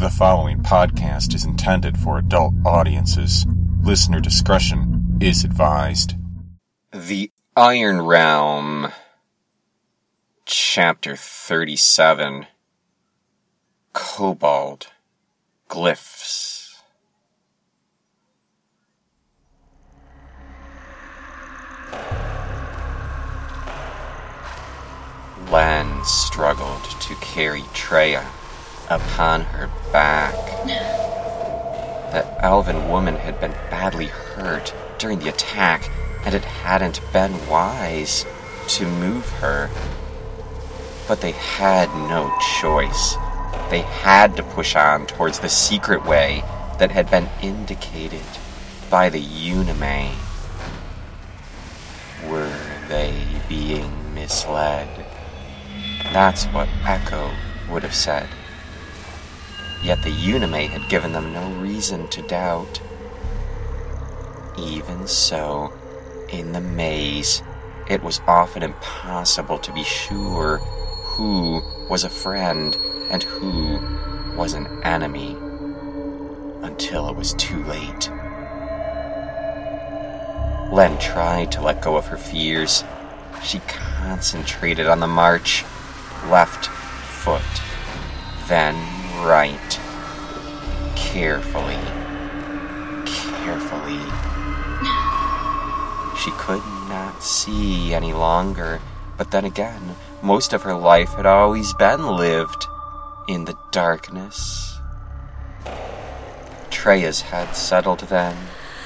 The following podcast is intended for adult audiences. Listener discretion is advised. The Iron Realm, Chapter 37 Kobold Glyphs. Len struggled to carry Treya upon her back. That elven woman had been badly hurt during the attack, and it hadn't been wise to move her. But they had no choice. They had to push on towards the secret way that had been indicated by the Unime. Were they being misled? That's what Echo would have said. Yet the Unime had given them no reason to doubt. Even so, in the maze, it was often impossible to be sure who was a friend and who was an enemy until it was too late. Len tried to let go of her fears. She concentrated on the march, left foot, then right. Carefully, carefully. She could not see any longer, but then again, most of her life had always been lived in the darkness. Treya's head settled then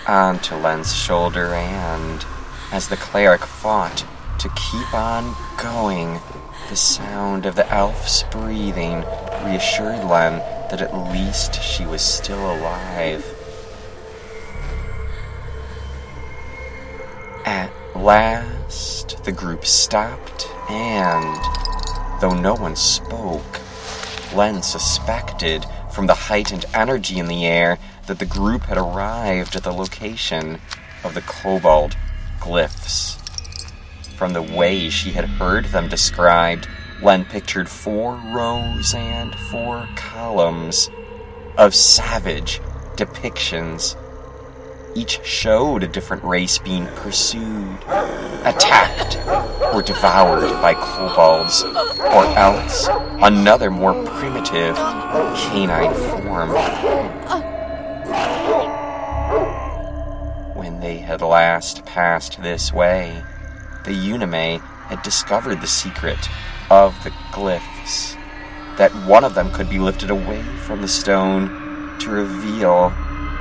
onto Len's shoulder, and as the cleric fought to keep on going, the sound of the elf's breathing reassured Len that at least she was still alive. At last, the group stopped, and though no one spoke, Len suspected from the heightened energy in the air that the group had arrived at the location of the kobold glyphs. From the way she had heard them described, Len pictured four rows and four columns of savage depictions. Each showed a different race being pursued, attacked, or devoured by kobolds, or else another more primitive canine form. When they had last passed this way, the Unime had discovered the secret of the glyphs. That one of them could be lifted away from the stone to reveal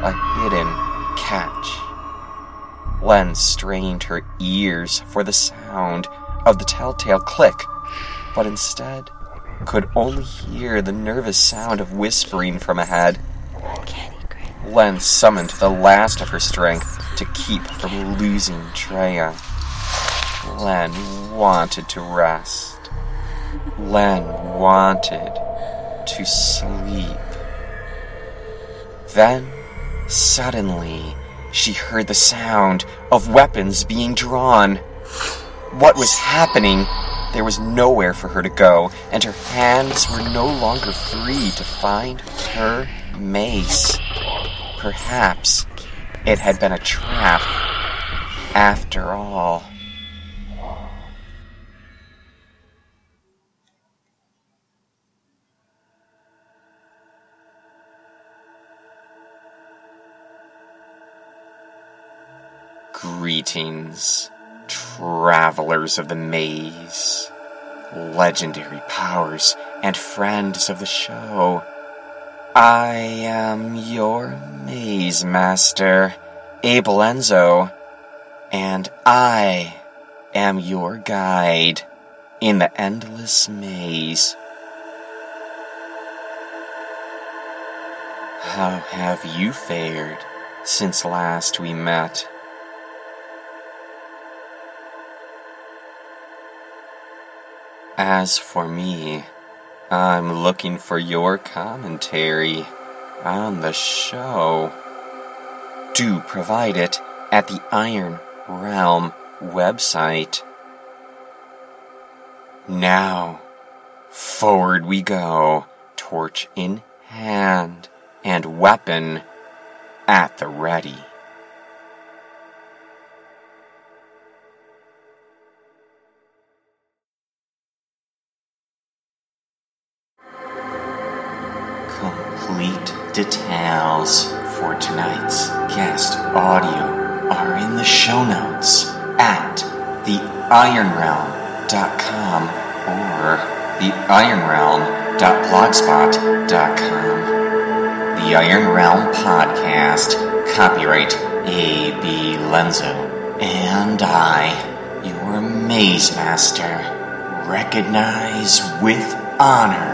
a hidden catch. Len strained her ears for the sound of the telltale click, but instead could only hear the nervous sound of whispering from ahead. Len summoned the last of her strength to keep from losing Treya. Len wanted to rest. Len wanted to sleep. Then, suddenly, she heard the sound of weapons being drawn. What was happening? There was nowhere for her to go, and her hands were no longer free to find her mace. Perhaps it had been a trap after all. Greetings, travelers of the maze, legendary powers, and friends of the show. I am your maze master, A.B. Lenzo, and I am your guide in the endless maze. How have you fared since last we met? As for me, I'm looking for your commentary on the show. Do provide it at the Iron Realm website. Now, forward we go, torch in hand and weapon at the ready. Complete details for tonight's guest audio are in the show notes at theironrealm.com or theironrealm.blogspot.com. The Iron Realm Podcast, copyright A.B. Lenzo, and I, your Maze Master, recognize with honor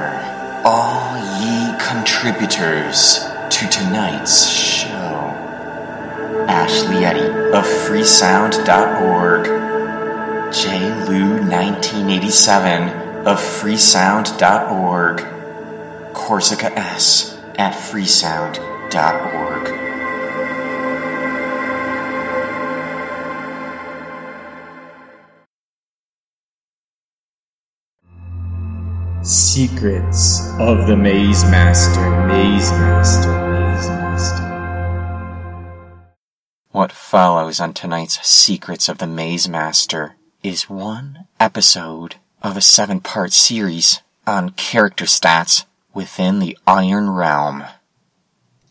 all ye contributors to tonight's show. Ashley Eddy of freesound.org, J. Lou 1987 of freesound.org, Corsica S at freesound.org. Secrets of the Maze Master, Maze Master, Maze Master. What follows on tonight's Secrets of the Maze Master is one episode of a seven part series on character stats within the Iron Realm.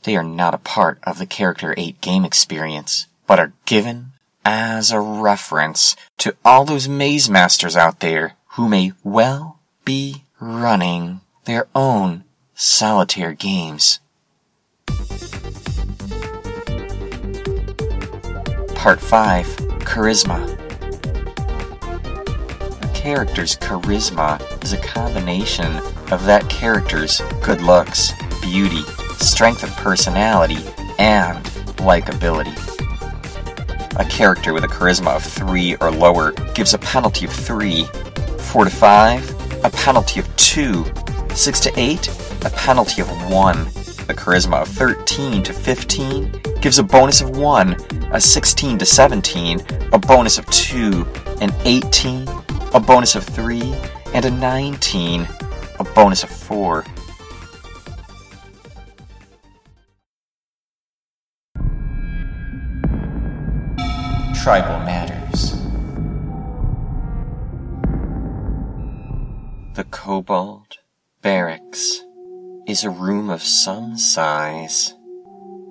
They are not a part of the Character 8 game experience, but are given as a reference to all those Maze Masters out there who may well be running their own solitaire games. Part 5 Charisma. A character's charisma is a combination of that character's good looks, beauty, strength of personality, and likability. A character with a charisma of 3 or lower gives a penalty of 3, 4 to 5, a penalty of 2, 6 to 8, a penalty of 1. The charisma of 13 to 15 gives a bonus of 1, a 16 to 17, a bonus of 2, an 18, a bonus of 3, and a 19, a bonus of 4. Tribal Matters Kobold Barracks is a room of some size,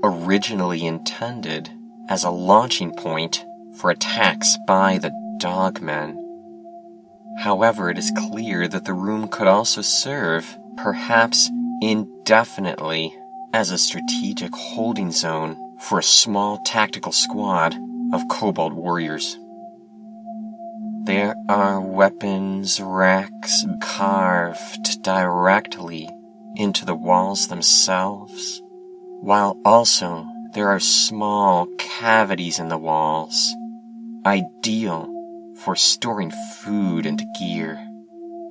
originally intended as a launching point for attacks by the Dogmen. However, it is clear that the room could also serve, perhaps indefinitely, as a strategic holding zone for a small tactical squad of Kobold warriors. There are weapons racks carved directly into the walls themselves, while also there are small cavities in the walls, ideal for storing food and gear.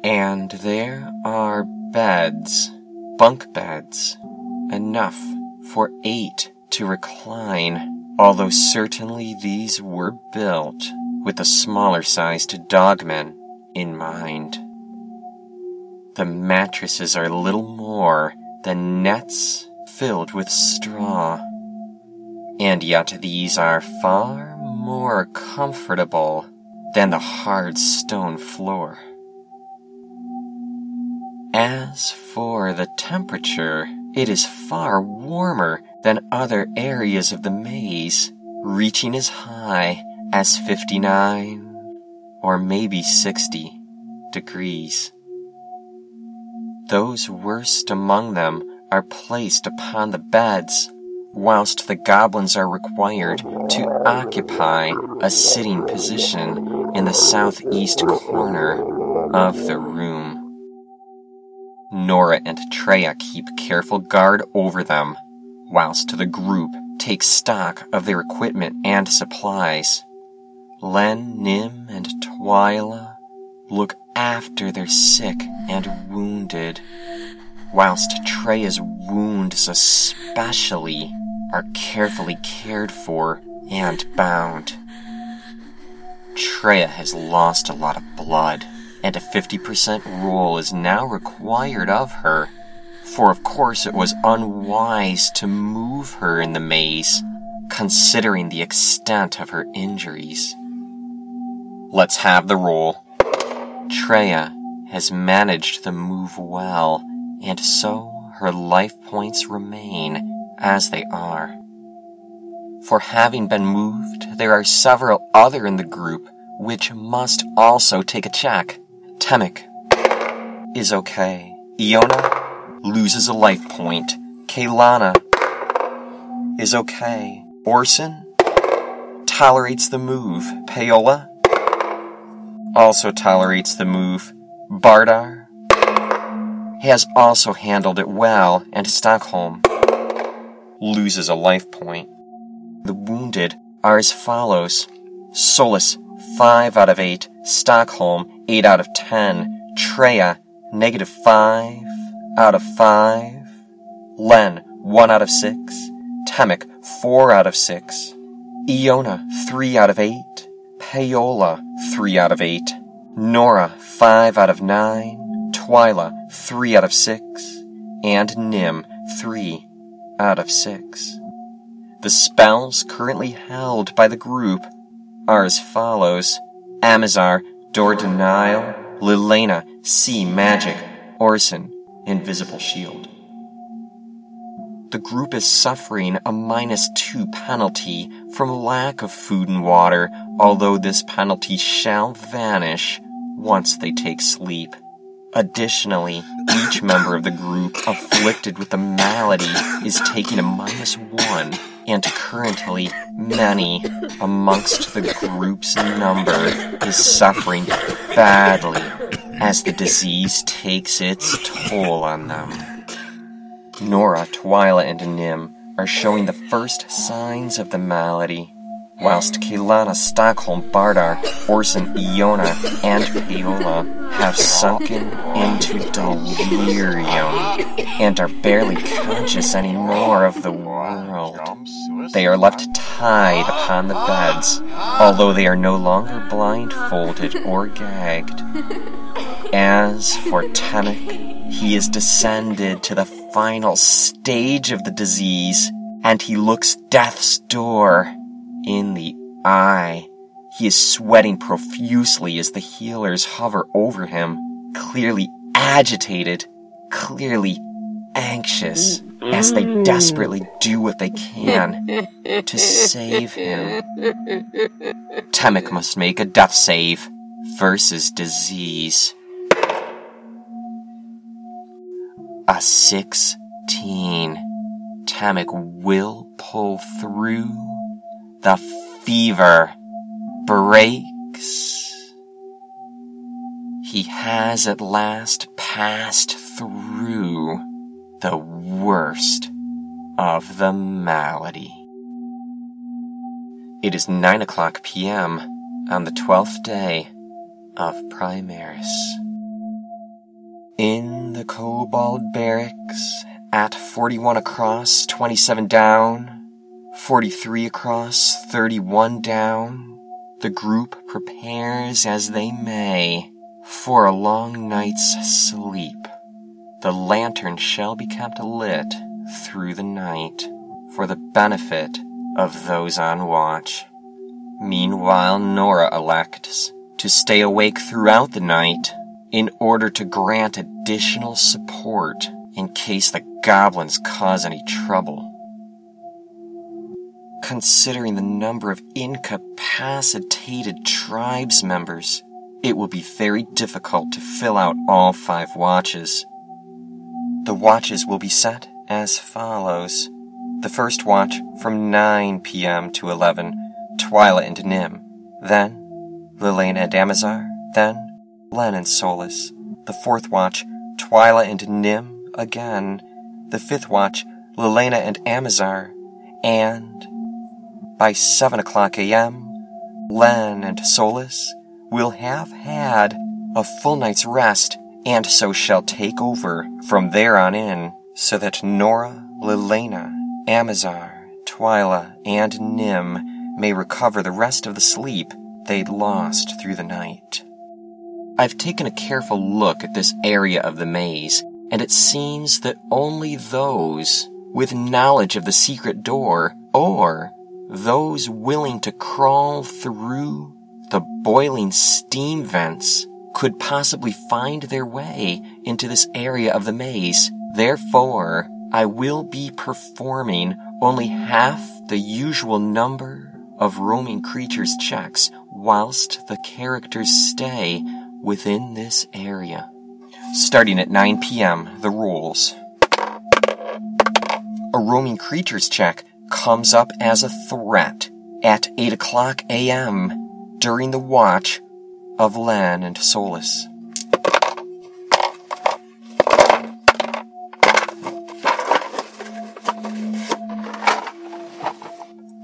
And there are beds, bunk beds, enough for eight to recline, although certainly these were built with a smaller sized dogmen in mind. The mattresses are little more than nets filled with straw, and yet these are far more comfortable than the hard stone floor. As for the temperature, it is far warmer than other areas of the maze, reaching as high as 59 or maybe 60 degrees. Those worst among them are placed upon the beds, whilst the goblins are required to occupy a sitting position in the southeast corner of the room. Nora and Treya keep careful guard over them, whilst the group takes stock of their equipment and supplies. Len, Nim, and Twyla look after their sick and wounded, whilst Treya's wounds especially are carefully cared for and bound. Treya has lost a lot of blood, and a 50% roll is now required of her for of course it was unwise to move her in the maze, considering the extent of her injuries. Let's have the roll. Treya has managed the move well, and so her life points remain as they are. For having been moved, there are several other in the group which must also take a check. Temik is okay. Iona loses a life point. Kaylana is okay. Orson tolerates the move. Paola also tolerates the move. Bardar? Has also handled it well, and Stockholm loses a life point. The wounded are as follows. Solus, 5 out of 8, Stockholm, 8 out of 10, Treya, negative 5 out of 5, Len, 1 out of 6, Temik, 4 out of 6, Iona, 3 out of 8, Paola, 3 out of 8, Nora, 5 out of 9, Twyla, 3 out of 6, and Nim, 3 out of 6. The spells currently held by the group are as follows Amazar, Door Denial, Lilena, Sea Magic, Orson, Invisible Shield. The group is suffering a minus two penalty from lack of food and water, although this penalty shall vanish once they take sleep. Additionally, each member of the group afflicted with the malady is taking a minus one, and currently many amongst the group's number is suffering badly as the disease takes its toll on them. Nora, Twyla, and Nim are showing the first signs of the malady, whilst Kaylana, Stockholm, Bardar, Orson, Iona, and Paola have sunken into delirium and are barely conscious anymore of the world. They are left tied upon the beds, although they are no longer blindfolded or gagged. As for Temik, he is descended to the final stage of the disease, and he looks death's door in the eye. He is sweating profusely as the healers hover over him, clearly agitated, clearly anxious, as they mm. desperately do what they can to save him. Temek must make a death save versus disease. A 16. Temik will pull through. The fever breaks. He has at last passed through the worst of the malady. It is 9 o'clock p.m. on the 12th day of Primaris. In the Kobold Barracks, at 41 across, 27 down, 43 across, 31 down, the group prepares as they may for a long night's sleep. The lantern shall be kept lit through the night for the benefit of those on watch. Meanwhile, Nora elects to stay awake throughout the night in order to grant additional support in case the goblins cause any trouble. Considering the number of incapacitated tribes members, it will be very difficult to fill out all five watches. The watches will be set as follows. The first watch from 9 p.m. to 11, Twyla and Nim. Then, Lilena and Amazar. Then, Len and Solus. The fourth watch, Twyla and Nim again. The fifth watch, Lilena and Amazar. And by 7 o'clock a.m., Len and Solus will have had a full night's rest and so shall take over from there on in, so that Nora, Lilena, Amazar, Twyla, and Nim may recover the rest of the sleep they'd lost through the night. I've taken a careful look at this area of the maze and it seems that only those with knowledge of the secret door or those willing to crawl through the boiling steam vents could possibly find their way into this area of the maze. Therefore, I will be performing only half the usual number of roaming creatures checks whilst the characters stay within this area. Starting at 9 p.m., the rules. A roaming creatures check comes up as a threat at 8 o'clock a.m. during the watch of Len and Solus.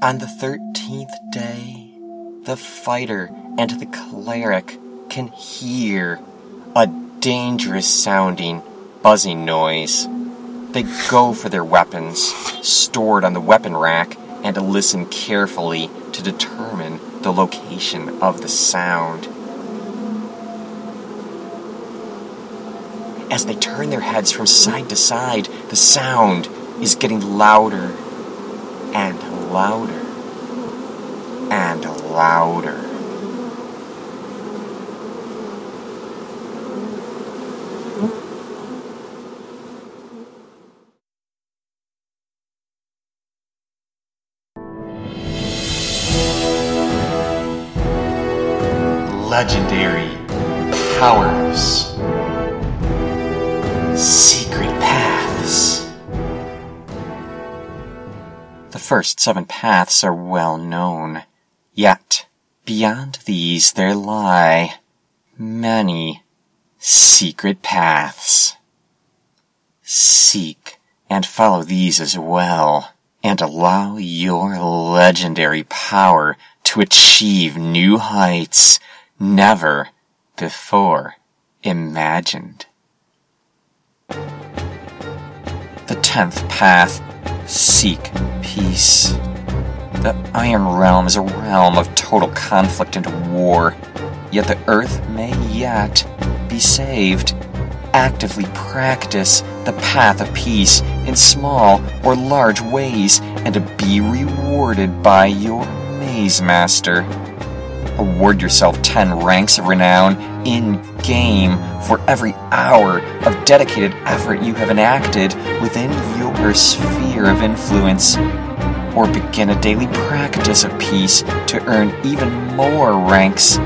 On the thirteenth day, the fighter and the cleric can hear a dangerous sounding buzzing noise. They go for their weapons, stored on the weapon rack, and listen carefully to determine the location of the sound. As they turn their heads from side to side, the sound is getting louder and louder and louder. Legendary powers. Secret paths. The first seven paths are well known, yet beyond these there lie many secret paths. Seek and follow these as well, and allow your legendary power to achieve new heights never before imagined. The tenth path seek peace. The Iron Realm is a realm of total conflict and war, yet the Earth may yet be saved. Actively practice the path of peace in small or large ways and be rewarded by your Maze Master. Award yourself 10 ranks of renown in game for every hour of dedicated effort you have enacted within your sphere of influence. Or begin a daily practice of peace to earn even more ranks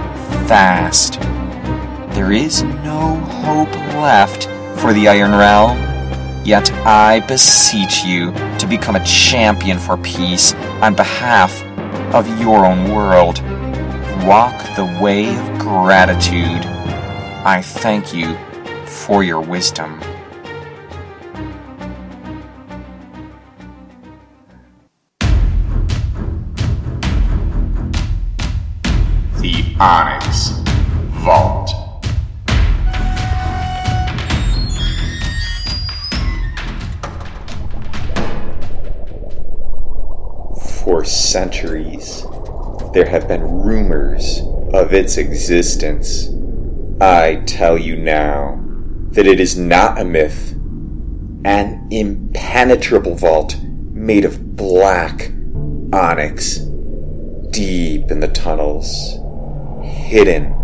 fast. There is no hope left for the Iron Realm. Yet I beseech you to become a champion for peace on behalf of your own world. Walk the way of gratitude. I thank you for your wisdom. The Onyx Vault. For centuries, there have been rumors of its existence. I tell you now that it is not a myth. An impenetrable vault made of black onyx, deep in the tunnels, hidden,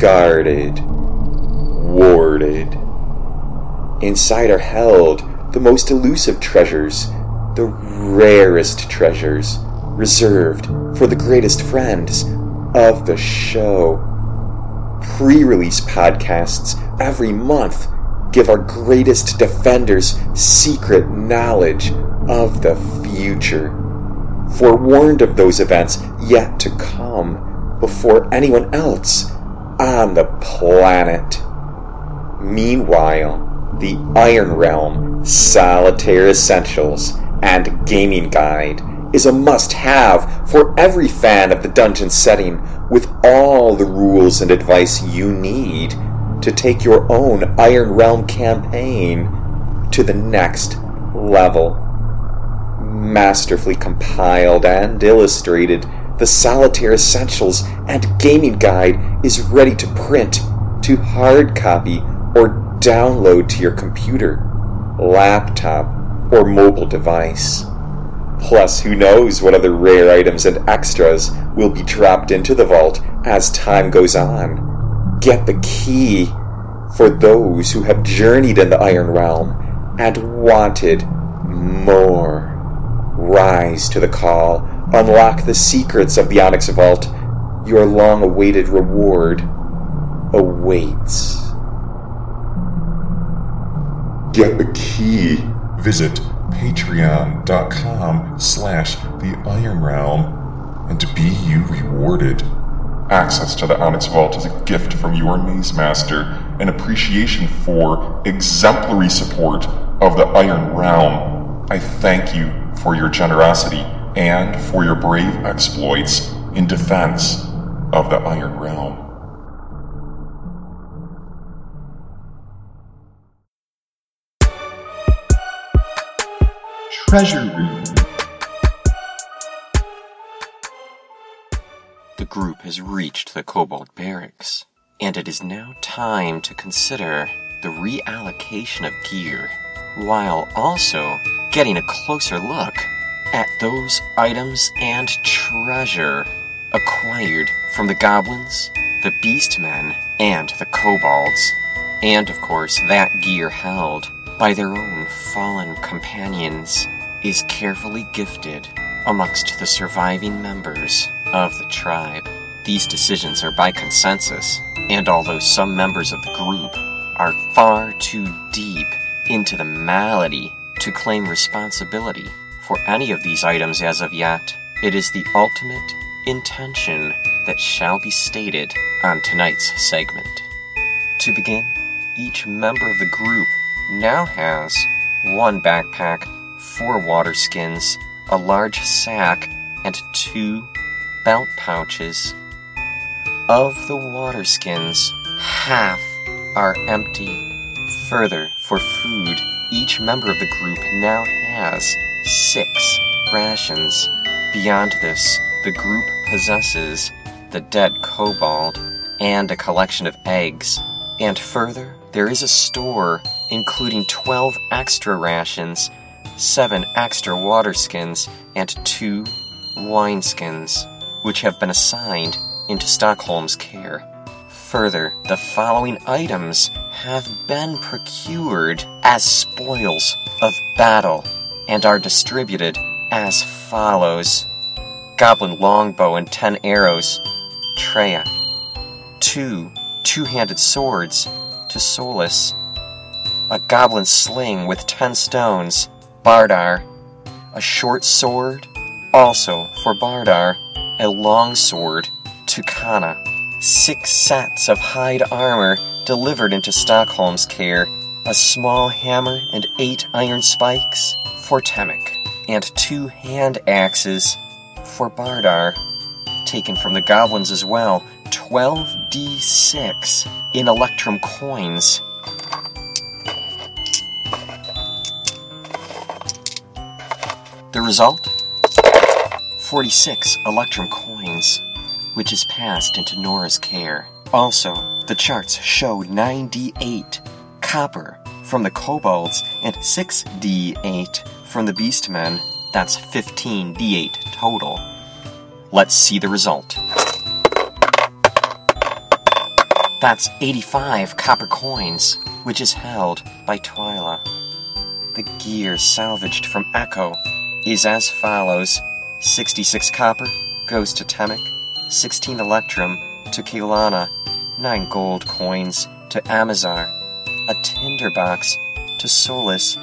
guarded, warded. Inside are held the most elusive treasures, the rarest treasures, reserved for the greatest friends of the show. Pre release podcasts every month give our greatest defenders secret knowledge of the future, forewarned of those events yet to come before anyone else on the planet. Meanwhile, the Iron Realm Solitaire Essentials and Gaming Guide is a must have for every fan of the dungeon setting with all the rules and advice you need to take your own Iron Realm campaign to the next level. Masterfully compiled and illustrated, the Solitaire Essentials and Gaming Guide is ready to print, to hard copy, or download to your computer, laptop, or mobile device. Plus, who knows what other rare items and extras will be dropped into the vault as time goes on. Get the key for those who have journeyed in the Iron Realm and wanted more. Rise to the call, unlock the secrets of the Onyx Vault. Your long awaited reward awaits. Get the key. Visit patreon.com slash the Iron Realm and be you rewarded. Access to the Onyx Vault is a gift from your Maze Master, an appreciation for exemplary support of the Iron Realm. I thank you for your generosity and for your brave exploits in defense of the Iron Realm. Treasure Room. The group has reached the Kobold Barracks, and it is now time to consider the reallocation of gear, while also getting a closer look at those items and treasure acquired from the goblins, the beastmen, and the kobolds, and of course that gear held by their own fallen companions is carefully gifted amongst the surviving members of the tribe. These decisions are by consensus, and although some members of the group are far too deep into the malady to claim responsibility for any of these items as of yet, it is the ultimate intention that shall be stated on tonight's segment. To begin, each member of the group now has one backpack, four water skins, a large sack, and two belt pouches. Of the water skins, half are empty. Further, for food, each member of the group now has six rations. Beyond this, the group possesses the dead kobold and a collection of eggs. And further, there is a store including 12 extra rations, 7 extra water skins, and 2 wine skins, which have been assigned into Stockholm's care. Further, the following items have been procured as spoils of battle and are distributed as follows Goblin longbow and 10 arrows, Treya. 2 two handed swords to Solus. A goblin sling with 10 stones, Bardar. A short sword, also for Bardar. A long sword to Kana. Six sets of hide armor delivered into Stockholm's care. A small hammer and eight iron spikes for Temek. And two hand axes for Bardar. Taken from the goblins as well. 12d6 in Electrum coins. Result? 46 Electrum coins, which is passed into Nora's care. Also, the charts show 9d8 copper from the kobolds and 6d8 from the beastmen. That's 15d8 total. Let's see the result. That's 85 copper coins, which is held by Twyla. The gear salvaged from Echo is as follows 66 copper goes to Temek, 16 electrum to Kaylana, 9 gold coins to Amazar, a tinderbox to Solus,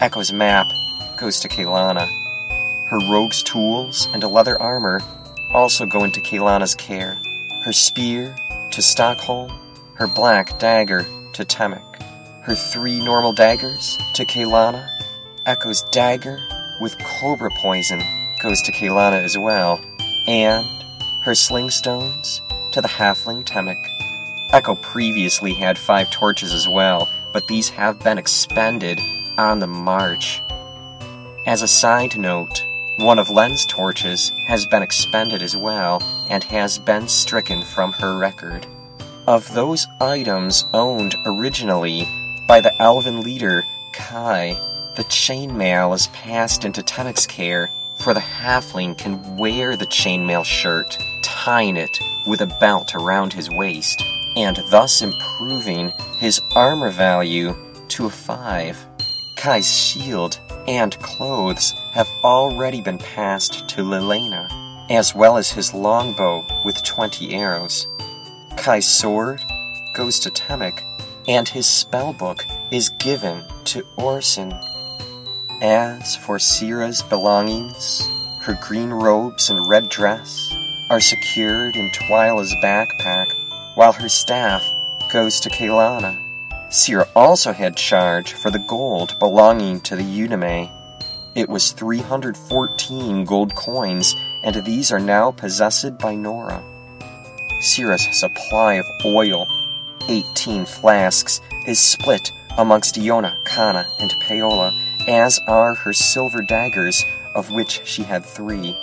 Echo's map goes to Kaylana. Her rogue's tools and a leather armor also go into Kaylana's care. Her spear to Stockholm, her black dagger to Temek. Her three normal daggers to Kaylana. Echo's dagger with cobra poison goes to Kaylana as well. And her sling stones to the halfling Temek. Echo previously had five torches as well, but these have been expended on the march. As a side note, one of Len's torches has been expended as well and has been stricken from her record. Of those items owned originally by the elven leader, Kai. The chainmail is passed into Temic's care, for the halfling can wear the chainmail shirt, tying it with a belt around his waist, and thus improving his armor value to a 5. Kai's shield and clothes have already been passed to Lilena, as well as his longbow with 20 arrows. Kai's sword goes to Temic, and his spellbook is given to Orson. As for Sira's belongings, her green robes and red dress are secured in Twyla's backpack, while her staff goes to Kaylana. Sira also had charge for the gold belonging to the Unime. It was 314 gold coins, and these are now possessed by Nora. Sira's supply of oil, 18 flasks, is split amongst Iona, Kana, and Paola, as are her silver daggers, of which she had three.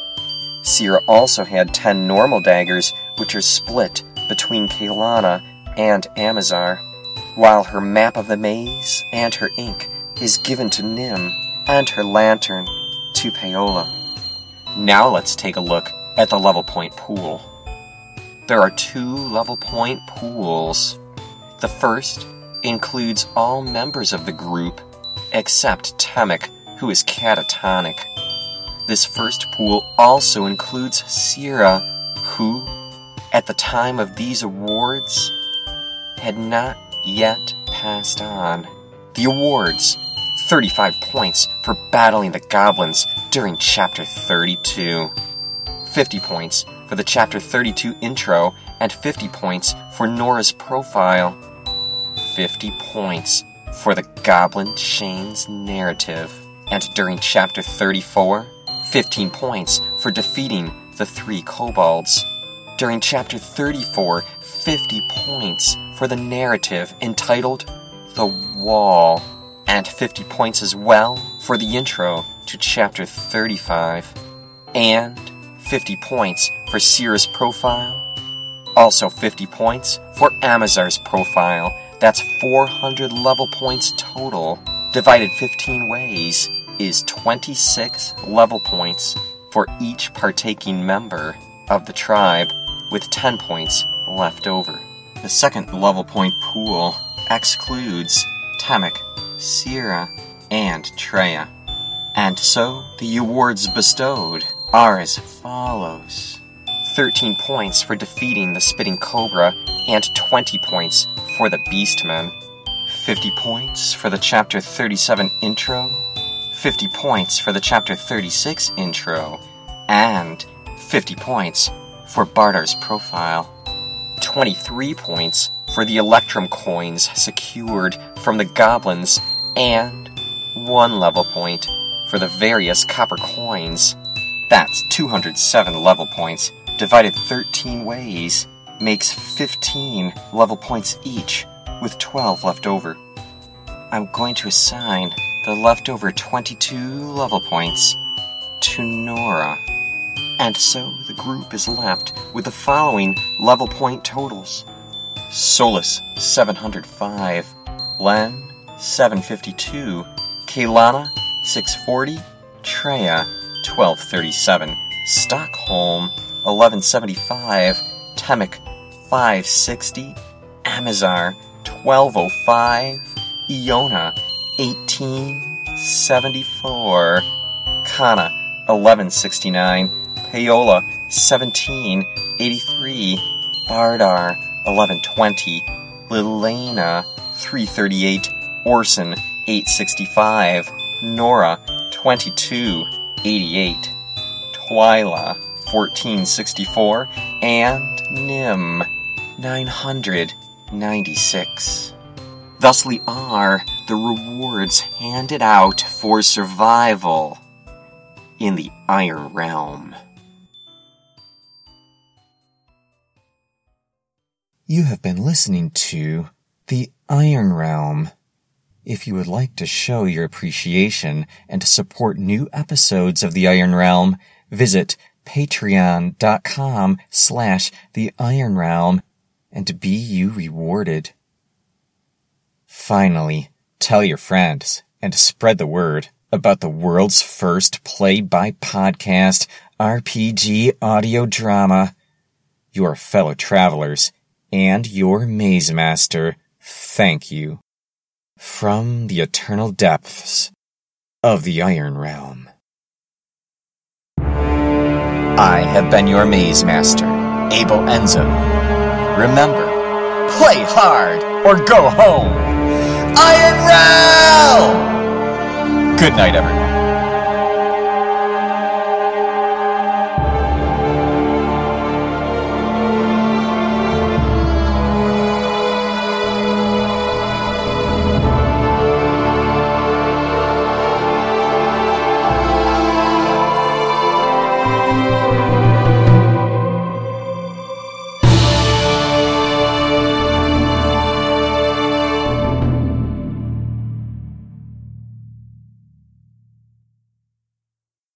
Sira also had 10 normal daggers, which are split between Kaylana and Amazar, while her map of the maze and her ink is given to Nim, and her lantern to Paola. Now let's take a look at the level point pool. There are two level point pools. The first includes all members of the group except Temic, who is catatonic. This first pool also includes Sira, who, at the time of these awards, had not yet passed on. The awards 35 points for battling the goblins during Chapter 32, 50 points for the Chapter 32 intro, and 50 points for Nora's profile. 50 points for the Goblin Chains narrative. And during Chapter 34, 15 points for defeating the three kobolds. During Chapter 34, 50 points for the narrative entitled The Wall. And 50 points as well for the intro to Chapter 35. And 50 points for Sira's profile. Also 50 points for Amazar's profile. That's 400 level points total. Divided 15 ways is 26 level points for each partaking member of the tribe, with 10 points left over. The second level point pool excludes Temic, Sira, and Treya. And so the awards bestowed are as follows 13 points for defeating the Spitting Cobra, and 20 points for the Beastmen. 50 points for the Chapter 37 intro, 50 points for the Chapter 36 intro, and 50 points for Bardar's profile. 23 points for the Electrum coins secured from the goblins, and 1 level point for the various copper coins. That's 207 level points, divided 13 ways, makes 15 level points each, with 12 left over. I'm going to assign the leftover 22 level points to Nora. And so the group is left with the following level point totals. Solus 705, Len 752, Kaylana 640, Treya 1237, Stockholm 1175, Temic 560, Amazar 1205, Iona 1874, Kana 1169, Paola 1783, Bardar 1120, Lilena 338, Orson 865, Nora 2288, Twyla 1464, and Nim 996. Thusly are the rewards handed out for survival in the Iron Realm. You have been listening to The Iron Realm. If you would like to show your appreciation and to support new episodes of The Iron Realm, visit patreon.com slash The Iron Realm and be you rewarded. Finally, Tell your friends and spread the word about the world's first play by podcast RPG audio drama. Your fellow travelers and your maze master thank you. From the eternal depths of the Iron Realm. I have been your maze master, A.B. Lenzo. Remember, play hard or go home. Iron Realm! Good night, everyone.